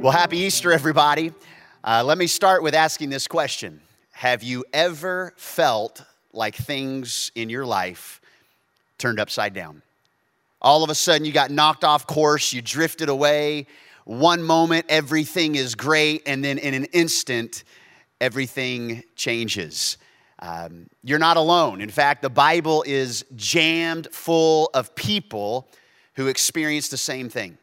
Well, happy Easter, everybody. Uh, let me start with asking this question Have you ever felt like things in your life turned upside down? All of a sudden, you got knocked off course, you drifted away. One moment, everything is great, and then in an instant, everything changes. Um, you're not alone. In fact, the Bible is jammed full of people who experience the same thing.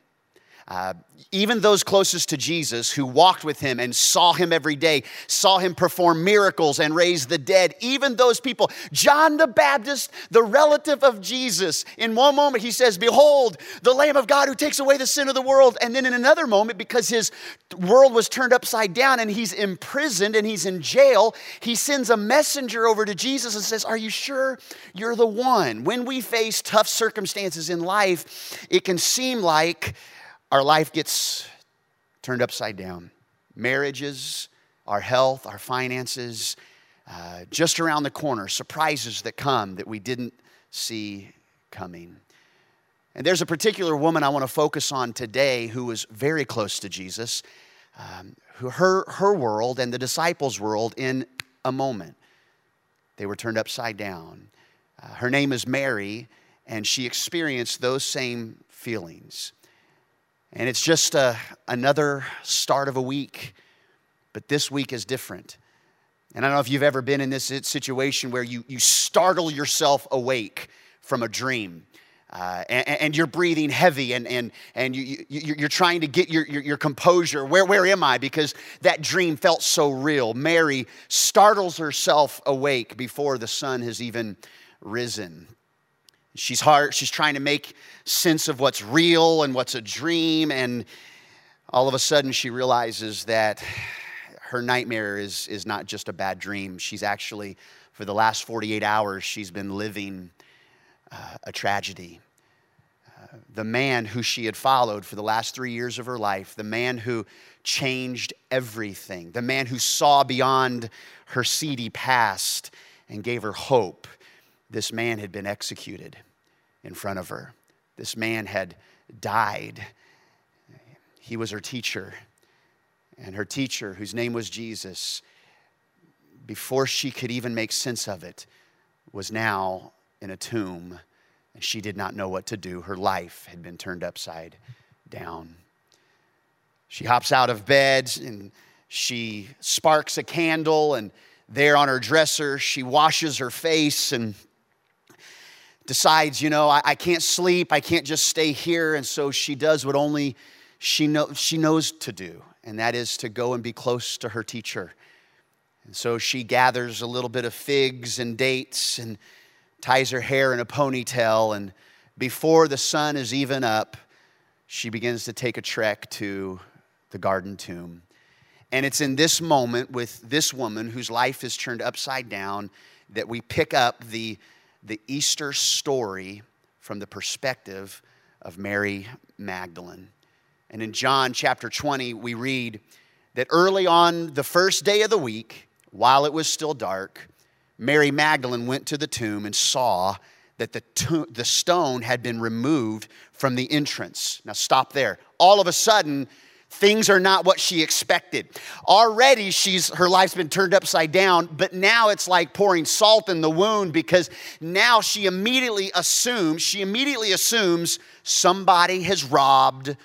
Uh, even those closest to Jesus who walked with him and saw him every day, saw him perform miracles and raise the dead, even those people, John the Baptist, the relative of Jesus, in one moment he says, Behold, the Lamb of God who takes away the sin of the world. And then in another moment, because his world was turned upside down and he's imprisoned and he's in jail, he sends a messenger over to Jesus and says, Are you sure you're the one? When we face tough circumstances in life, it can seem like our life gets turned upside down. Marriages, our health, our finances, uh, just around the corner, surprises that come that we didn't see coming. And there's a particular woman I want to focus on today who was very close to Jesus, um, who her, her world and the disciples' world in a moment. They were turned upside down. Uh, her name is Mary, and she experienced those same feelings. And it's just a, another start of a week, but this week is different. And I don't know if you've ever been in this situation where you, you startle yourself awake from a dream. Uh, and, and, you're breathing heavy and, and, and you, you, you're trying to get your, your, your, composure. Where, where am I? Because that dream felt so real. Mary startles herself awake before the sun has even risen. She's hard, she's trying to make sense of what's real and what's a dream, and all of a sudden she realizes that her nightmare is, is not just a bad dream. She's actually, for the last 48 hours, she's been living uh, a tragedy. Uh, the man who she had followed for the last three years of her life, the man who changed everything, the man who saw beyond her seedy past and gave her hope this man had been executed in front of her. This man had died. He was her teacher. And her teacher, whose name was Jesus, before she could even make sense of it, was now in a tomb. And she did not know what to do. Her life had been turned upside down. She hops out of bed and she sparks a candle, and there on her dresser, she washes her face and decides, you know, I, I, can't sleep, I can't just stay here. And so she does what only she, know, she knows to do, and that is to go and be close to her teacher. And so she gathers a little bit of figs and dates and ties her hair in a ponytail. And before the sun is even up, she begins to take a trek to the garden tomb. And it's in this moment with this woman whose life is turned upside down that we pick up the the Easter story from the perspective of Mary Magdalene. And in John chapter 20, we read that early on the first day of the week, while it was still dark, Mary Magdalene went to the tomb and saw that the, the stone had been removed from the entrance. Now, stop there. All of a sudden, Things are not what she expected. Already she's her life's been turned upside down, but now it's like pouring salt in the wound because now she immediately assumes, she immediately assumes somebody has robbed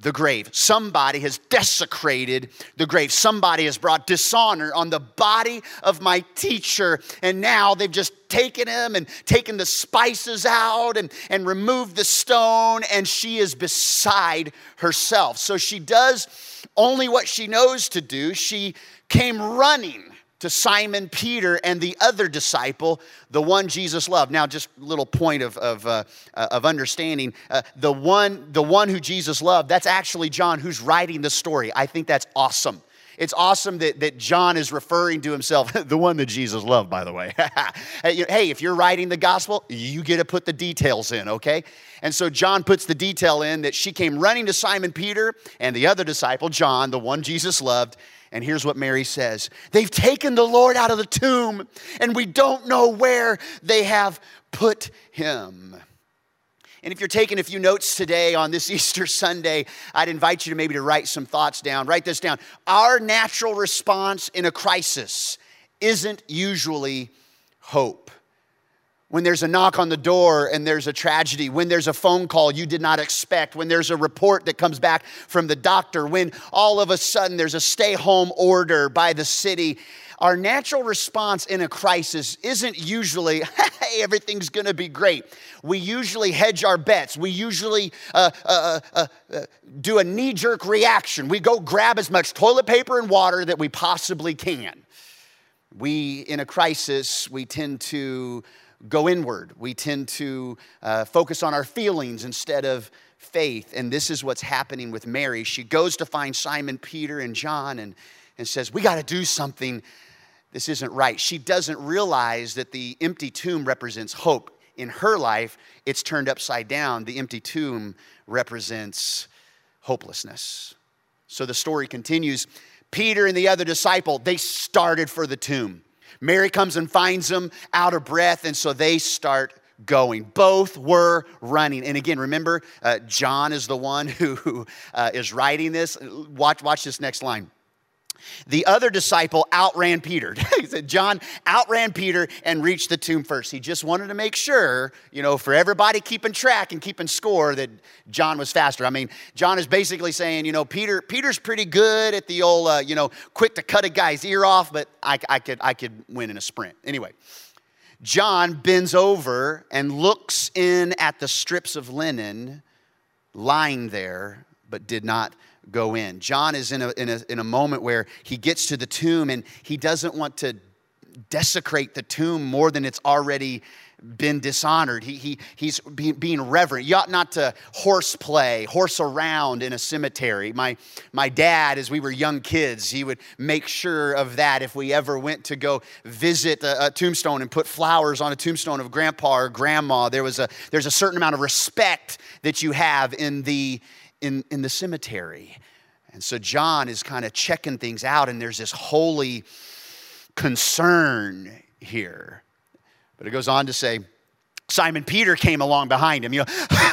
the grave. Somebody has desecrated the grave. Somebody has brought dishonor on the body of my teacher. And now they've just taken him and taken the spices out and, and removed the stone, and she is beside herself. So she does only what she knows to do. She came running to Simon Peter and the other disciple, the one Jesus loved. Now, just a little point of, of, uh, uh, of understanding. Uh, the, one, the one who Jesus loved, that's actually John who's writing the story. I think that's awesome. It's awesome that, that John is referring to himself, the one that Jesus loved, by the way. hey, if you're writing the gospel, you get to put the details in, okay? And so John puts the detail in that she came running to Simon Peter and the other disciple, John, the one Jesus loved, and here's what Mary says They've taken the Lord out of the tomb, and we don't know where they have put him. And if you're taking a few notes today on this Easter Sunday, I'd invite you to maybe to write some thoughts down. Write this down. Our natural response in a crisis isn't usually hope. When there's a knock on the door and there's a tragedy, when there's a phone call you did not expect, when there's a report that comes back from the doctor, when all of a sudden there's a stay home order by the city, our natural response in a crisis isn't usually, hey, everything's gonna be great. We usually hedge our bets. We usually uh, uh, uh, uh do a knee jerk reaction. We go grab as much toilet paper and water that we possibly can. We, in a crisis, we tend to go inward. We tend to uh, focus on our feelings instead of faith. And this is what's happening with Mary. She goes to find Simon, Peter, and John and, and says, We got to do something. This isn't right. She doesn't realize that the empty tomb represents hope. In her life, it's turned upside down. The empty tomb represents hopelessness. So the story continues. Peter and the other disciple, they started for the tomb. Mary comes and finds them out of breath, and so they start going. Both were running. And again, remember, uh, John is the one who uh, is writing this. Watch, watch this next line. The other disciple outran Peter. he said, John outran Peter and reached the tomb first. He just wanted to make sure, you know, for everybody keeping track and keeping score that John was faster. I mean, John is basically saying, you know, Peter, Peter's pretty good at the old, uh, you know, quick to cut a guy's ear off, but I, I, could, I could win in a sprint. Anyway, John bends over and looks in at the strips of linen lying there, but did not go in. John is in a, in a, in a moment where he gets to the tomb and he doesn't want to desecrate the tomb more than it's already been dishonored. He, he, he's being, being reverent. You ought not to horseplay, horse around in a cemetery. My, my dad, as we were young kids, he would make sure of that if we ever went to go visit a, a tombstone and put flowers on a tombstone of grandpa or grandma. There was a, there's a certain amount of respect that you have in the, in, in the cemetery. And so John is kind of checking things out, and there's this holy concern here. But it goes on to say, Simon Peter came along behind him, you know.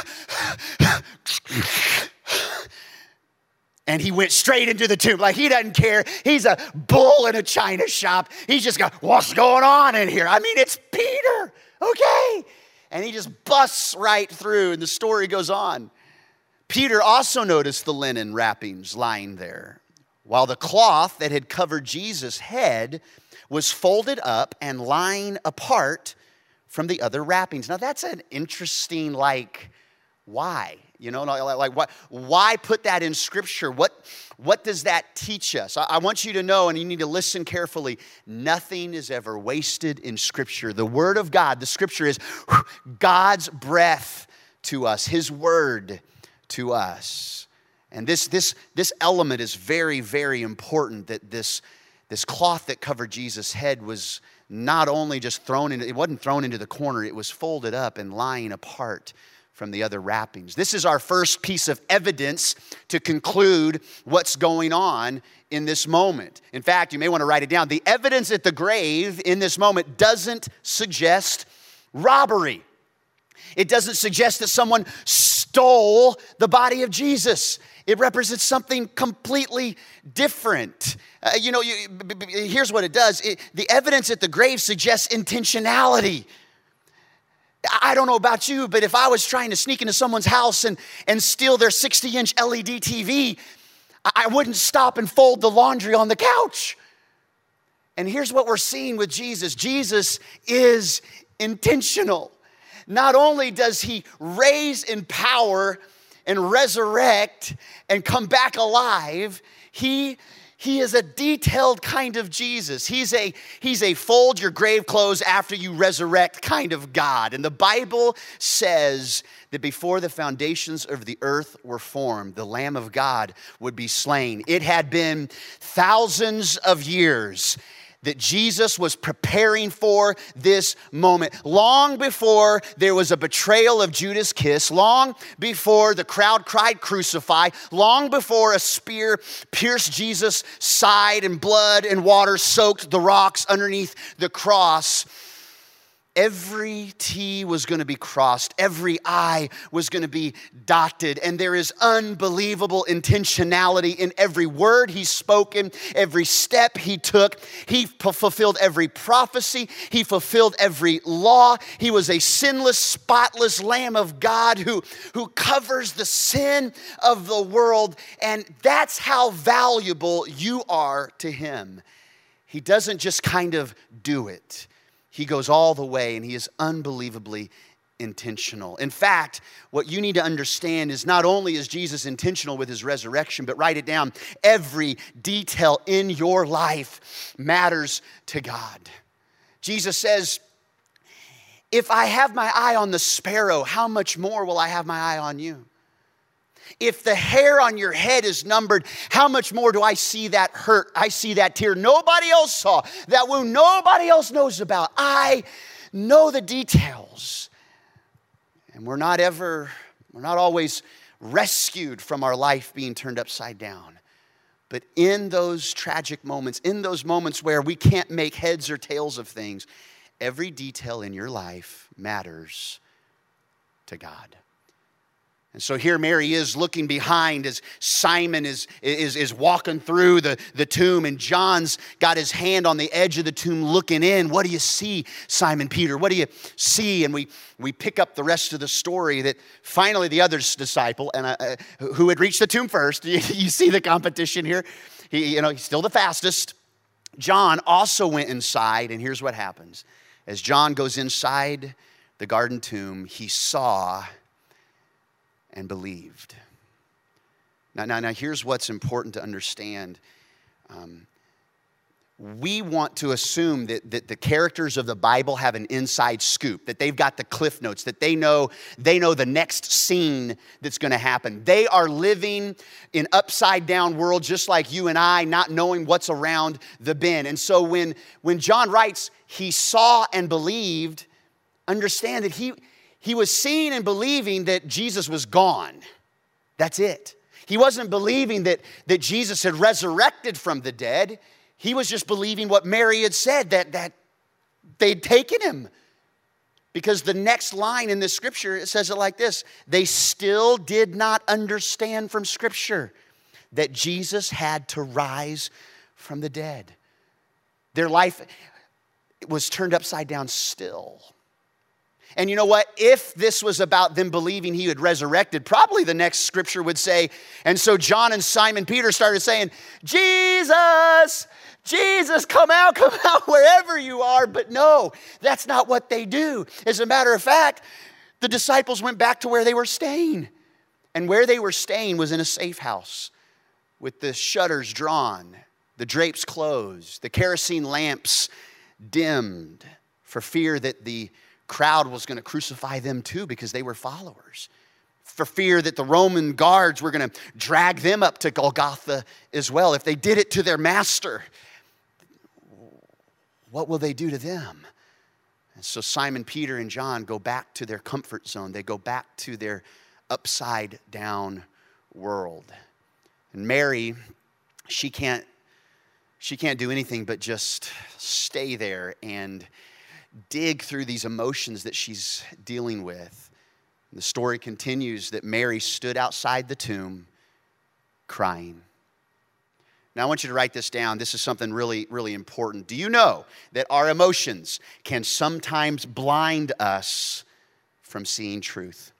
and he went straight into the tomb like he doesn't care. He's a bull in a china shop. He's just got, what's going on in here? I mean, it's Peter, okay? And he just busts right through, and the story goes on. Peter also noticed the linen wrappings lying there, while the cloth that had covered Jesus' head was folded up and lying apart from the other wrappings. Now, that's an interesting, like, why? You know, like, what, why put that in Scripture? What, what does that teach us? I, I want you to know, and you need to listen carefully nothing is ever wasted in Scripture. The Word of God, the Scripture is God's breath to us, His Word to us. And this, this, this element is very, very important that this, this cloth that covered Jesus' head was not only just thrown into, it wasn't thrown into the corner, it was folded up and lying apart from the other wrappings. This is our first piece of evidence to conclude what's going on in this moment. In fact, you may want to write it down. The evidence at the grave in this moment doesn't suggest robbery. It doesn't suggest that someone stole the body of Jesus. It represents something completely different. Uh, you know, you, b- b- here's what it does it, the evidence at the grave suggests intentionality. I don't know about you, but if I was trying to sneak into someone's house and, and steal their 60 inch LED TV, I wouldn't stop and fold the laundry on the couch. And here's what we're seeing with Jesus Jesus is intentional. Not only does he raise in power and resurrect and come back alive, he he is a detailed kind of Jesus. He's a, he's a fold your grave clothes after you resurrect kind of God. And the Bible says that before the foundations of the earth were formed, the Lamb of God would be slain. It had been thousands of years that Jesus was preparing for this moment. Long before there was a betrayal of Judas' kiss, long before the crowd cried, Crucify, long before a spear pierced Jesus' side and blood and water soaked the rocks underneath the cross, every T was going to be crossed, every I was going to be dotted, and there is unbelievable intentionality in every word he's spoken, every step he took. He fulfilled every prophecy, he fulfilled every law. He was a sinless, spotless Lamb of God who, who covers the sin of the world, and that's how valuable you are to him. He doesn't just kind of do it. He goes all the way and he is unbelievably intentional. In fact, what you need to understand is not only is Jesus intentional with his resurrection, but write it down every detail in your life matters to God. Jesus says, If I have my eye on the sparrow, how much more will I have my eye on you? If the hair on your head is numbered, how much more do I see that hurt? I see that tear nobody else saw, that wound nobody else knows about. I know the details. And we're not ever, we're not always rescued from our life being turned upside down. But in those tragic moments, in those moments where we can't make heads or tails of things, every detail in your life matters to God. And so here Mary is looking behind as Simon is, is, is walking through the, the tomb, and John's got his hand on the edge of the tomb looking in. What do you see, Simon Peter? What do you see? And we, we pick up the rest of the story that finally the other disciple, and uh, who had reached the tomb first, you, you see the competition here. He, you know, he's still the fastest. John also went inside, and here's what happens. As John goes inside the garden tomb, he saw and believed. Now, now, now here's what's important to understand. Um, we want to assume that, that the characters of the bible have an inside scoop that they've got the cliff notes that they know they know the next scene that's going to happen they are living in upside down world just like you and i not knowing what's around the bend and so when when john writes he saw and believed understand that he he was seeing and believing that Jesus was gone. That's it. He wasn't believing that, that Jesus had resurrected from the dead. He was just believing what Mary had said, that, that they'd taken him. Because the next line in this scripture, it says it like this They still did not understand from scripture that Jesus had to rise from the dead. Their life was turned upside down still. And you know what? If this was about them believing he had resurrected, probably the next scripture would say, and so John and Simon Peter started saying, Jesus, Jesus, come out, come out wherever you are. But no, that's not what they do. As a matter of fact, the disciples went back to where they were staying. And where they were staying was in a safe house with the shutters drawn, the drapes closed, the kerosene lamps dimmed for fear that the crowd was going to crucify them too because they were followers. For fear that the Roman guards were going to drag them up to Golgotha as well. If they did it to their master, what will they do to them? And so Simon Peter and John go back to their comfort zone, they go back to their upside down world. And Mary, she can't she can't do anything but just stay there and dig through these emotions that she's dealing with. And the story continues that Mary stood outside the tomb crying. Now, I want you to write this down. This is something really, really important. Do you know that our emotions can sometimes blind us from seeing truth?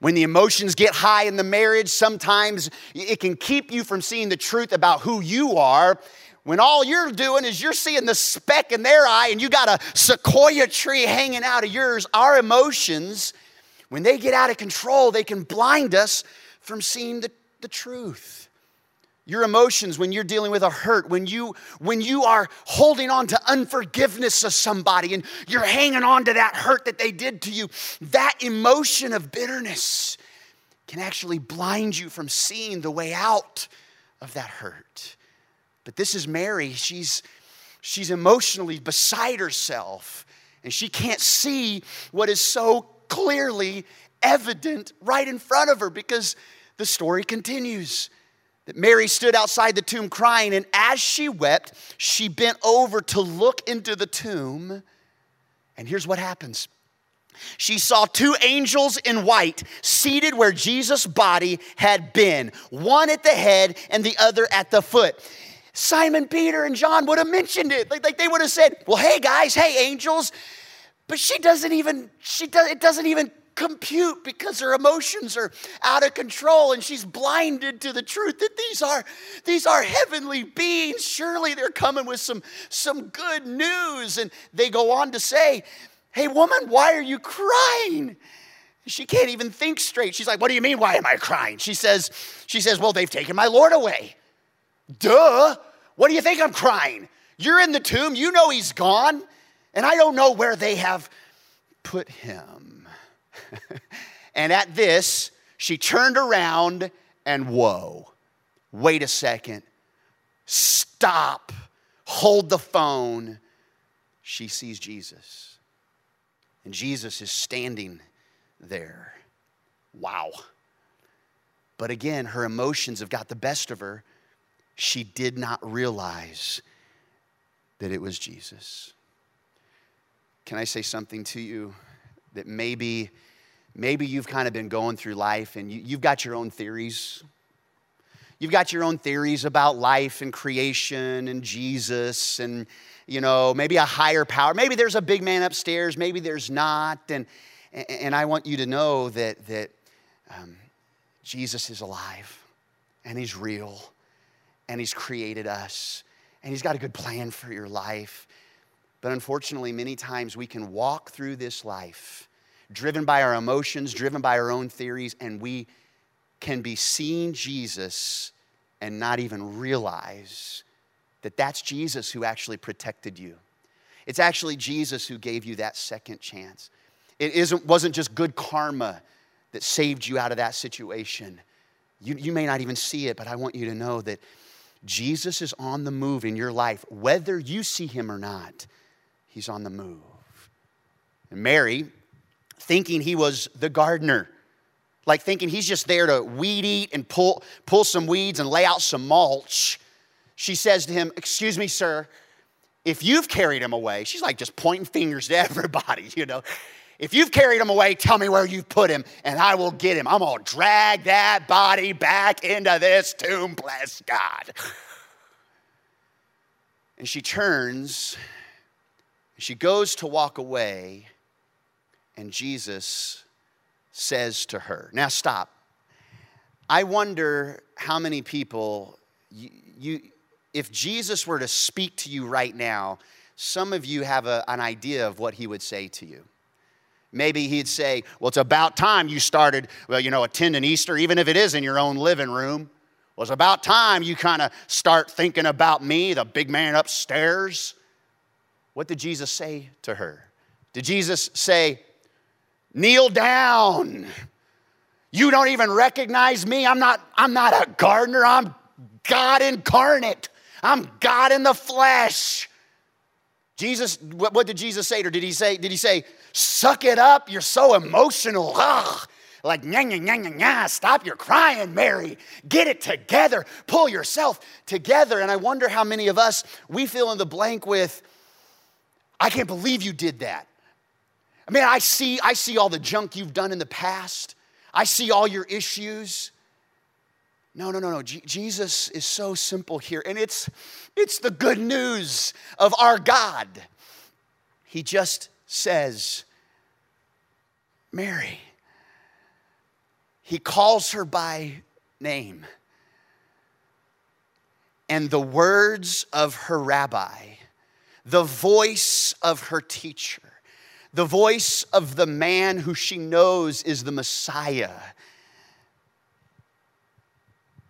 When the emotions get high in the marriage, sometimes it can keep you from seeing the truth about who you are when all you're doing is you're seeing the speck in their eye and you got a sequoia tree hanging out of yours, our emotions, when they get out of control, they can blind us from seeing the, the truth. Your emotions when you're dealing with a hurt, when you when you are holding on to unforgiveness of somebody and you're hanging on to that hurt that they did to you, that emotion of bitterness can actually blind you from seeing the way out of that hurt. But this is Mary. She's, she's emotionally beside herself, and she can't see what is so clearly evident right in front of her because the story continues. That Mary stood outside the tomb crying, and as she wept, she bent over to look into the tomb. And here's what happens she saw two angels in white seated where Jesus' body had been, one at the head and the other at the foot. Simon Peter and John would have mentioned it. Like, like they would have said, Well, hey guys, hey angels. But she doesn't even, she does, it doesn't even compute because her emotions are out of control and she's blinded to the truth that these are these are heavenly beings. Surely they're coming with some some good news. And they go on to say hey woman why are you crying? She can't even think straight. She's like what do you mean why am i crying? She says she says well they've taken my lord away Duh. What do you think I'm crying? You're in the tomb. You know he's gone. And I don't know where they have put him. and at this, she turned around and whoa, wait a second. Stop. Hold the phone. She sees Jesus. And Jesus is standing there. Wow. But again, her emotions have got the best of her she did not realize that it was Jesus. Can I say something to you? That maybe maybe you've kind of been going through life and you, have got your own theories. You've got your own theories about life and creation and jesus and you know maybe a higher power. Maybe there's a big man upstairs maybe there's not. And and i want you to know that that um, jesus is alive and he's real and He's created us, and He's got a good plan for your life. But unfortunately, many times we can walk through this life driven by our emotions, driven by our own theories, and we can be seeing Jesus and not even realize that that's Jesus who actually protected you. It's actually Jesus who gave you that second chance. It isn't, wasn't just good karma that saved you out of that situation. You, you may not even see it, but I want you to know that Jesus is on the move in your life, whether you see him or not. He's on the move. And Mary, thinking he was the gardener, like thinking he's just there to weed eat and pull, pull some weeds and lay out some mulch, she says to him, Excuse me, sir, if you've carried him away, she's like just pointing fingers to everybody, you know. If you've carried him away, tell me where you've put him, and I will get him. I'm gonna drag that body back into this tomb, bless God. And she turns, she goes to walk away, and Jesus says to her, Now stop. I wonder how many people, you, you if Jesus were to speak to you right now, some of you have a, an idea of what he would say to you. Maybe he'd say, Well, it's about time you started, well, you know, attending Easter, even if it is in your own living room. Well, it's about time you kind of start thinking about me, the big man upstairs. What did Jesus say to her? Did Jesus say, Kneel down? You don't even recognize me. I'm not, I'm not a gardener. I'm God incarnate. I'm God in the flesh. Jesus, what, what did Jesus say her? Did he say, did he say, suck it up? You're so emotional. Ugh. Like, nya, nya, nya, nya, nya, stop your crying, Mary. Get it together. Pull yourself together. And I wonder how many of us, we fill in the blank with, I can't believe you did that. I mean, I see, I see all the junk you've done in the past. I see all your issues. No, no, no, no. G- Jesus is so simple here. And it's, it's the good news of our God. He just says, Mary. He calls her by name. And the words of her rabbi, the voice of her teacher, the voice of the man who she knows is the Messiah,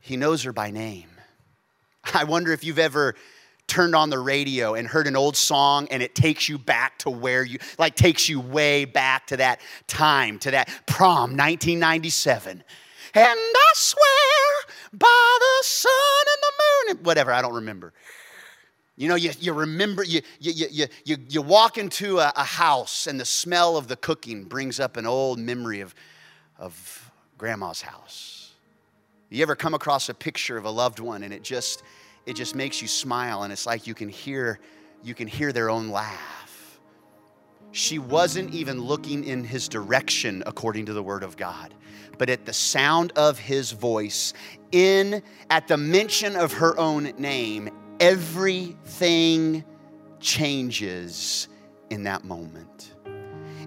he knows her by name. I wonder if you've ever turned on the radio and heard an old song and it takes you back to where you, like, takes you way back to that time, to that prom, 1997. And I swear by the sun and the moon, whatever, I don't remember. You know, you, you remember, you, you, you, you, you walk into a, a house and the smell of the cooking brings up an old memory of, of grandma's house. You ever come across a picture of a loved one and it just, it just makes you smile and it's like you can hear you can hear their own laugh she wasn't even looking in his direction according to the word of God. But at the sound of his voice, in at the mention of her own name, everything changes in that moment.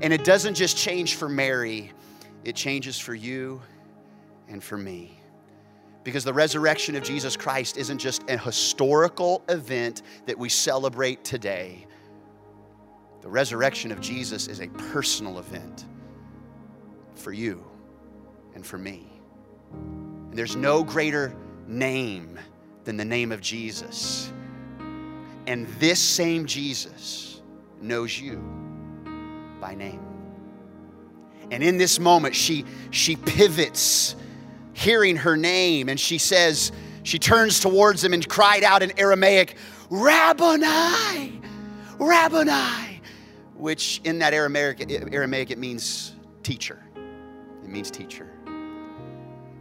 And it doesn't just change for Mary, it changes for you and for me. Because the resurrection of Jesus Christ isn't just a historical event that we celebrate today. The resurrection of Jesus is a personal event for you and for me. And there's no greater name than the name of Jesus. And this same Jesus knows you by name. And in this moment, she, she pivots, hearing her name, and she says, she turns towards him and cried out in Aramaic, Rabboni, Rabboni, which in that Aramaic, Aramaic it means teacher. It means teacher.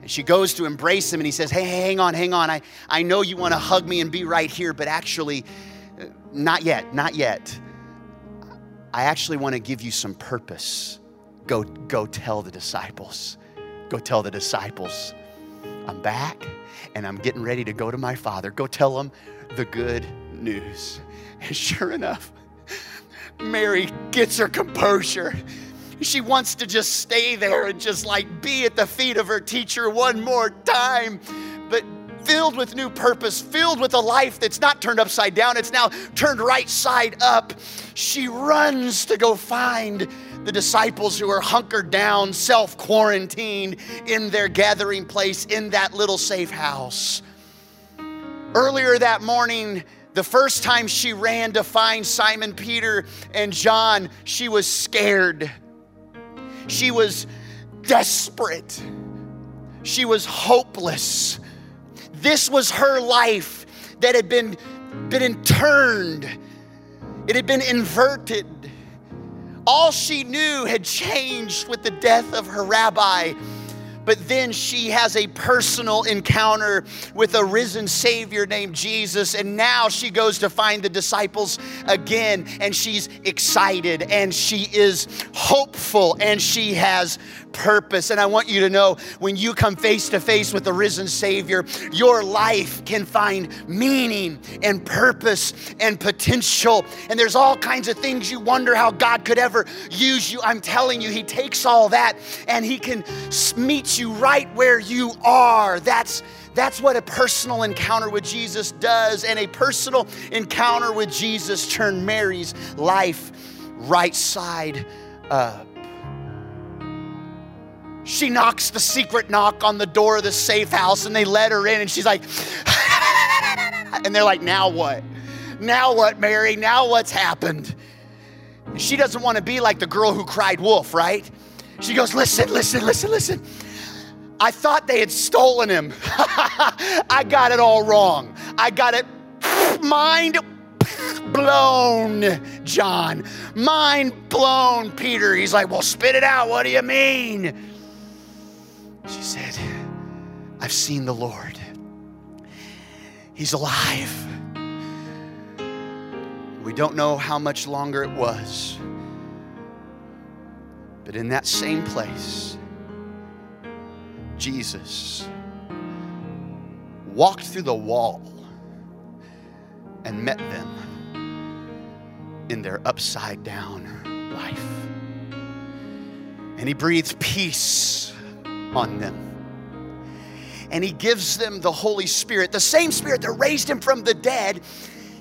And she goes to embrace him and he says, Hey, hang on, hang on. I, I know you want to hug me and be right here, but actually, uh, not yet, not yet. I actually want to give you some purpose. Go, go tell the disciples. Go tell the disciples, I'm back and I'm getting ready to go to my father. Go tell them the good news. And sure enough, Mary gets her composure. She wants to just stay there and just like be at the feet of her teacher one more time. But filled with new purpose, filled with a life that's not turned upside down, it's now turned right side up. She runs to go find the disciples who are hunkered down, self quarantined in their gathering place in that little safe house. Earlier that morning, the first time she ran to find Simon Peter and John, she was scared. She was desperate. She was hopeless. This was her life that had been, been turned, it had been inverted. All she knew had changed with the death of her rabbi but then she has a personal encounter with a risen Savior named Jesus. And now she goes to find the disciples again, and she's excited and she is hopeful and she has purpose. And I want you to know when you come face to face with the risen Savior, your life can find meaning and purpose and potential. And there's all kinds of things you wonder how God could ever use you. I'm telling you, He takes all that and He can meet you right where you are. That's that's what a personal encounter with Jesus does. And a personal encounter with Jesus turned Mary's life right side up. She knocks the secret knock on the door of the safe house and they let her in and she's like, and they're like, now what? Now what, Mary? Now what's happened? She doesn't want to be like the girl who cried wolf, right? She goes, listen, listen, listen, listen. I thought they had stolen him. I got it all wrong. I got it mind blown, John. Mind blown, Peter. He's like, well, spit it out. What do you mean? She said, I've seen the Lord. He's alive. We don't know how much longer it was, but in that same place, Jesus walked through the wall and met them in their upside down life. And he breathed peace on them. And he gives them the Holy Spirit, the same Spirit that raised him from the dead,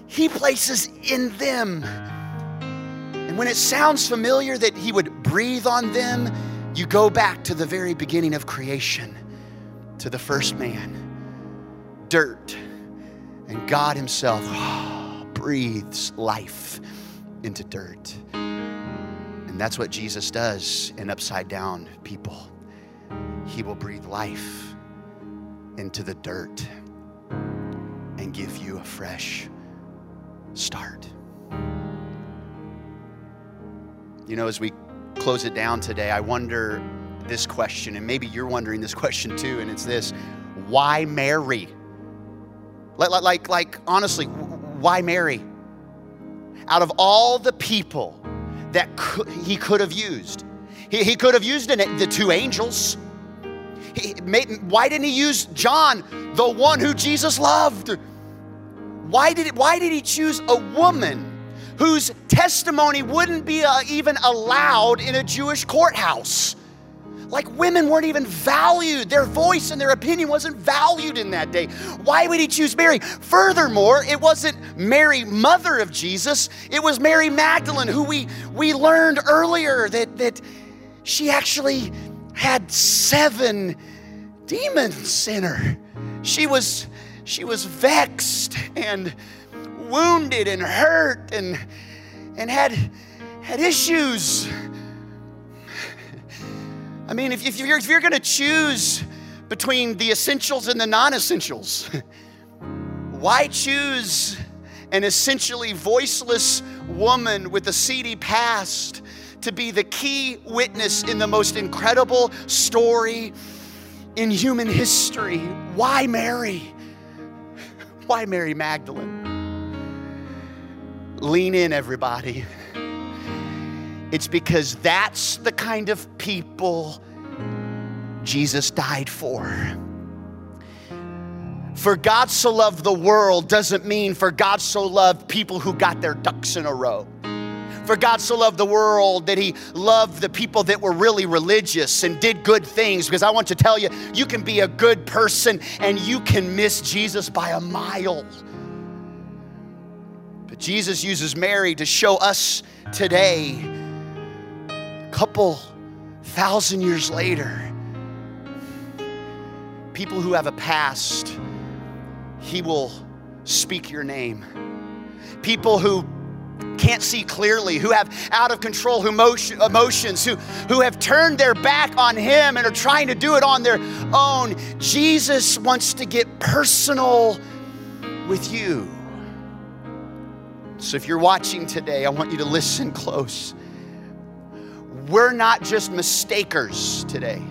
he places in them. And when it sounds familiar that he would breathe on them, you go back to the very beginning of creation, to the first man, dirt. And God Himself breathes life into dirt. And that's what Jesus does in upside down people. He will breathe life into the dirt and give you a fresh start. You know, as we close it down today, I wonder this question, and maybe you're wondering this question too, and it's this why Mary? Like, like, like honestly, why Mary? Out of all the people that he could have used. He, he could have used the two angels. He made, why didn't he use John, the one who Jesus loved? Why did, why did he choose a woman whose testimony wouldn't be uh, even allowed in a Jewish courthouse? Like women weren't even valued. Their voice and their opinion wasn't valued in that day. Why would he choose Mary? Furthermore, it wasn't Mary, mother of Jesus. It was Mary Magdalene, who we, we learned earlier that, that she actually had seven demons in her. She was, she was vexed and wounded and hurt and, and had, had issues. I mean, if, if you're, if you're going to choose between the essentials and the non essentials, why choose an essentially voiceless woman with a seedy past to be the key witness in the most incredible story in human history? Why Mary? Why Mary Magdalene? Lean in, everybody. It's because that's the kind of people Jesus died for. For God so loved the world doesn't mean for God so loved people who got their ducks in a row. For God so loved the world that He loved the people that were really religious and did good things. Because I want to tell you, you can be a good person and you can miss Jesus by a mile. But Jesus uses Mary to show us today a couple thousand years later, people who have a past, He will speak your name. People who can't see clearly, who have out of control emotions, who, who have turned their back on Him and are trying to do it on their own. Jesus wants to get personal with you. So if you're watching today, I want you to listen close we're not just mistakers today.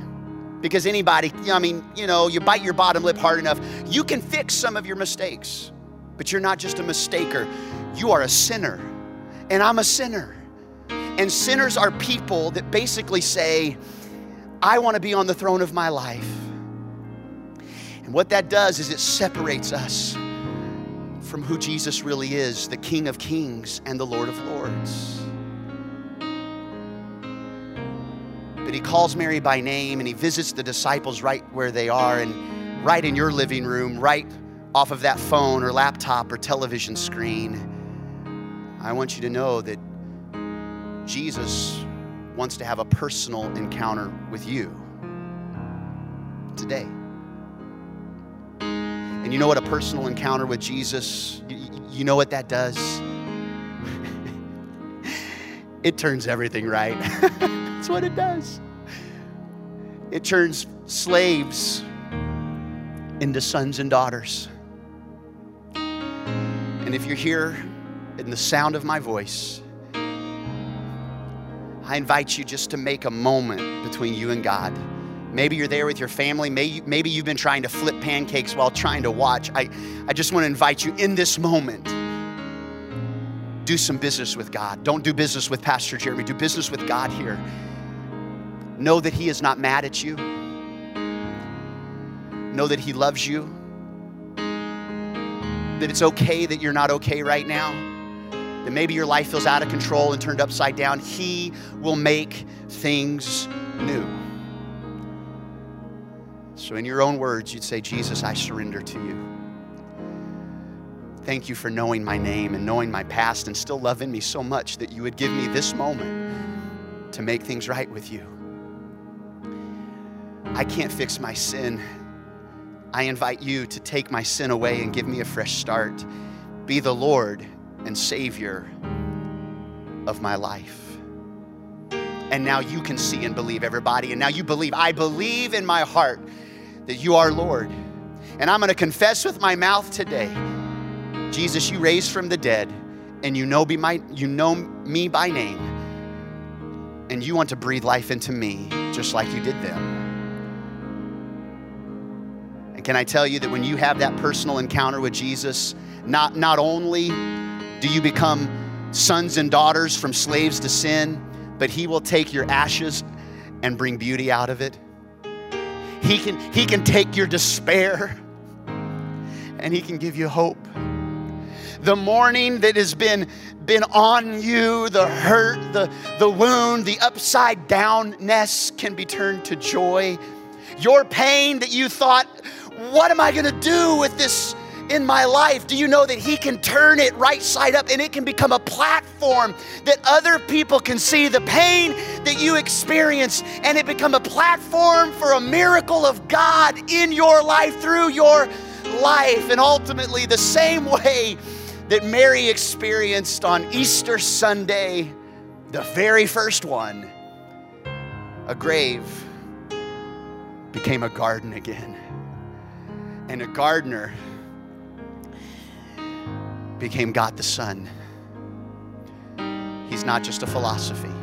Because anybody, I mean, you know, you bite your bottom lip hard enough, you can fix some of your mistakes. But you're not just a mistaker, you are a sinner. And I'm a sinner. And sinners are people that basically say, I want to be on the throne of my life. And what that does is it separates us from who Jesus really is the King of Kings and the Lord of Lords. But he calls Mary by name and he visits the disciples right where they are and right in your living room, right off of that phone or laptop or television screen. I want you to know that Jesus wants to have a personal encounter with you today. And you know what a personal encounter with Jesus, you know what that does? it turns everything right. That's what it does. It turns slaves into sons and daughters. And if you're here in the sound of my voice, I invite you just to make a moment between you and God. Maybe you're there with your family. Maybe, you've been trying to flip pancakes while trying to watch. I, I just want to invite you in this moment do some business with God. Don't do business with Pastor Jeremy, do business with God here. Know that He is not mad at you. Know that He loves you. That it's okay that you're not okay right now. That maybe your life feels out of control and turned upside down. He will make things new. So, in your own words, you'd say, Jesus, I surrender to you. Thank you for knowing my name and knowing my past and still loving me so much that you would give me this moment to make things right with you. I can't fix my sin. I invite you to take my sin away and give me a fresh start. Be the Lord and Savior of my life. And now you can see and believe, everybody. And now you believe. I believe in my heart that you are Lord. And I'm going to confess with my mouth today Jesus, you raised from the dead, and you know, be my, you know me by name. And you want to breathe life into me just like you did them. And can I tell you that when you have that personal encounter with Jesus, not, not only do you become sons and daughters from slaves to sin, but He will take your ashes and bring beauty out of it. He can, he can take your despair and He can give you hope. The mourning that has been, been on you, the hurt, the, the wound, the upside downness can be turned to joy. Your pain that you thought, what am I going to do with this in my life, do you know that He can turn it right side up and it can become a platform that other people can see the pain that you experienced and it become a platform for a miracle of God in your life through your life? And ultimately, the same way that Mary experienced on Easter Sunday, the very first one, a grave became a garden again. And a gardener became God the Son. He's not just a philosophy,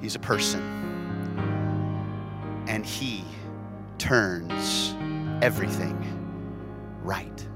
He's a person. And He turns everything right.